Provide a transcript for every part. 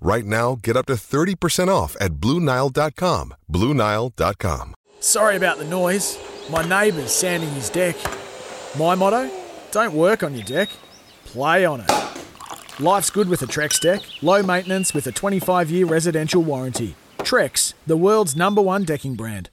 Right now, get up to 30% off at BlueNile.com. BlueNile.com. Sorry about the noise. My neighbour's sanding his deck. My motto? Don't work on your deck, play on it. Life's good with a Trex deck. Low maintenance with a 25 year residential warranty. Trex, the world's number one decking brand.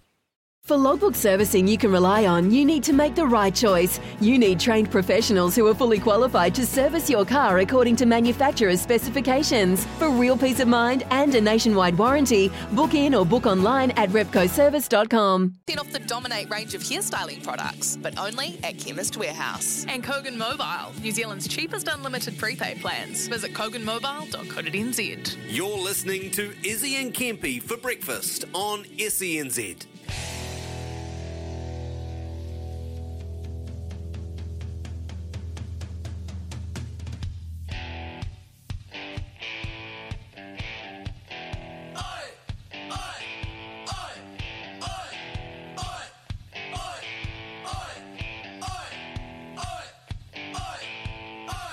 For logbook servicing you can rely on, you need to make the right choice. You need trained professionals who are fully qualified to service your car according to manufacturer's specifications. For real peace of mind and a nationwide warranty, book in or book online at repcoservice.com. Get off the Dominate range of hairstyling products, but only at Chemist Warehouse. And Kogan Mobile, New Zealand's cheapest unlimited prepaid plans. Visit koganmobile.co.nz. You're listening to Izzy and Kempy for breakfast on SENZ.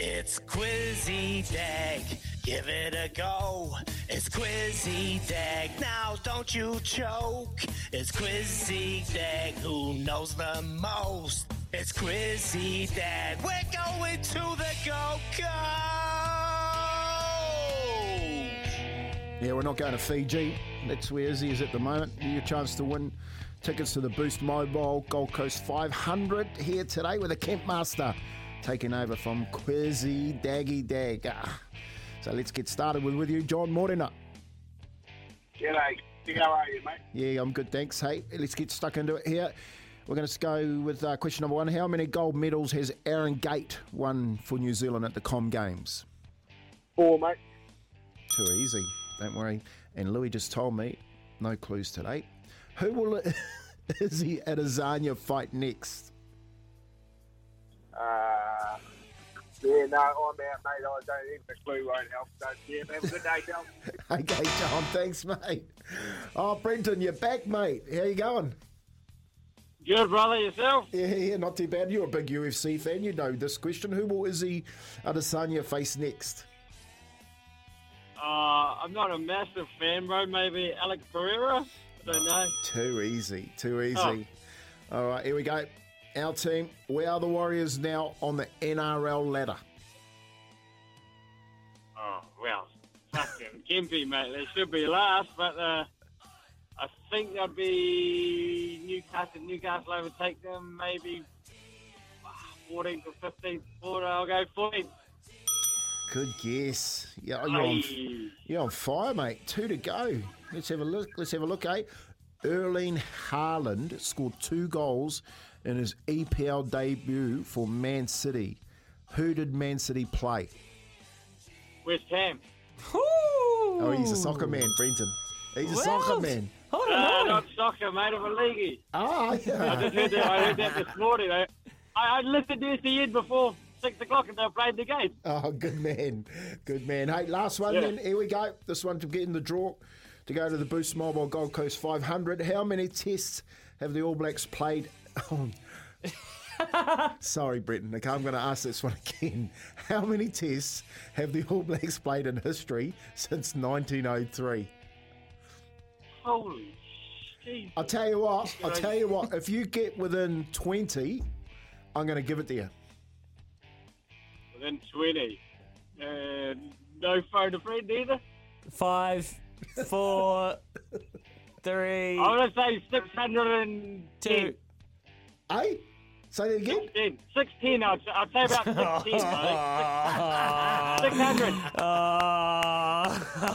It's Quizzy Dag, give it a go. It's Quizzy Dag, now don't you choke. It's Quizzy Dag, who knows the most? It's Quizzy Dag, we're going to the Go Go! Yeah, we're not going to Fiji. That's where Izzy is at the moment. Your chance to win tickets to the Boost Mobile Gold Coast 500 here today with a Kemp Master taking over from Quizzy Daggy Dag. So let's get started with, with you, John Morena. G'day. How are you, mate? Yeah, I'm good, thanks. Hey, let's get stuck into it here. We're going to go with uh, question number one. How many gold medals has Aaron Gate won for New Zealand at the Com Games? Four, mate. Too easy, don't worry. And Louis just told me, no clues today. Who will Izzy Adesanya fight next? Uh, yeah, no, I'm out, mate. I don't even a clue won't help. So, yeah, have a good day, John. Okay, John, thanks, mate. Oh, Brenton, you're back, mate. How you going? Good, brother. Yourself? Yeah, yeah, not too bad. You're a big UFC fan. You know this question. Who will Izzy Adesanya face next? Uh, I'm not a massive fan, bro. Maybe Alex Pereira? I don't know. Too easy, too easy. Oh. All right, here we go. Our team, we are the Warriors now on the NRL ladder. Oh, well, fucking Kempy, mate. They should be last, but uh, I think they'll be Newcastle. Newcastle overtake them maybe 14 to 15. 14, I'll go 14. Good guess. Yeah, you're on, you're on fire, mate. Two to go. Let's have a look. Let's have a look, eh? Erling Haaland scored two goals in his EPL debut for Man City. Who did Man City play? West Ham. Oh, he's a soccer man, Brenton. He's a soccer man. Hold Uh, not soccer, mate. I'm a leaguey. Ah, I just yeah. heard that, I heard that this morning. I, I I listened to SEN before 6 o'clock and they were playing the game. Oh, good man. Good man. Hey, last one Yeah. then. Here we go. This one to get in the draw to go to the Boost Mobile Gold Coast 500. How many tests have the All Blacks played? Oh, sorry, Brenton. Okay, I'm going to ask this one again. How many tests have the All Blacks played in history since 1903? Holy Jesus. I'll tell you what. I'll tell you what. If you get within 20, I'm going to give it to you. Within 20. Uh, no phone a friend either. Five, four, three, I'm going to say 610. two. Hey, say that again. 16. 16, I'd, say- I'd say about 16, mate. 600. Oh,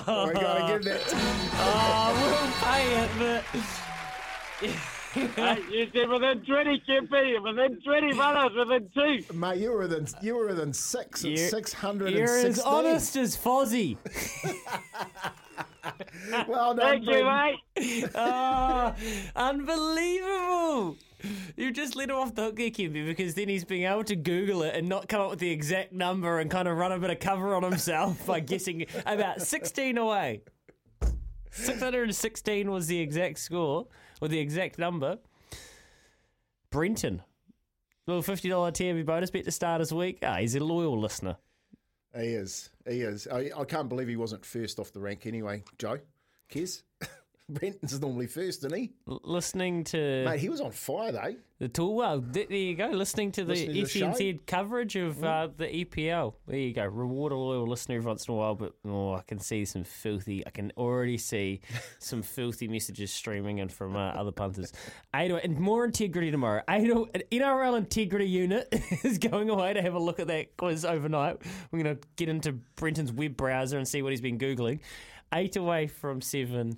I got to give that. To oh, we'll pay it, but. Hey, you said within 20, Kempy. Within 20, brothers. Within two. Mate, you were within you were within six. It's You're- six hundred and You're as honest as Fozzie. Well done, Thank you, mate. oh, unbelievable. You just let him off the hook there, Kempy, because then he's being able to Google it and not come up with the exact number and kind of run a bit of cover on himself by guessing about 16 away. 616 was the exact score, or the exact number. Brenton. Little $50 TAB bonus bet to start his week. Ah, he's a loyal listener. He is. He is. I, I can't believe he wasn't first off the rank anyway, Joe. Kez? Brenton's normally first, isn't he? L- listening to Mate, he was on fire, though. the tool. Well, th- there you go. Listening to the Listening to the. SNZ coverage of uh, the EPL. There you go. Reward a loyal listener every once in a while, but oh, I can see some filthy. I can already see some filthy messages streaming in from uh, other punters. Ado, and more integrity tomorrow. Ado, an NRL integrity unit is going away to have a look at that quiz overnight. We're going to get into Brenton's web browser and see what he's been googling. Eight away from seven.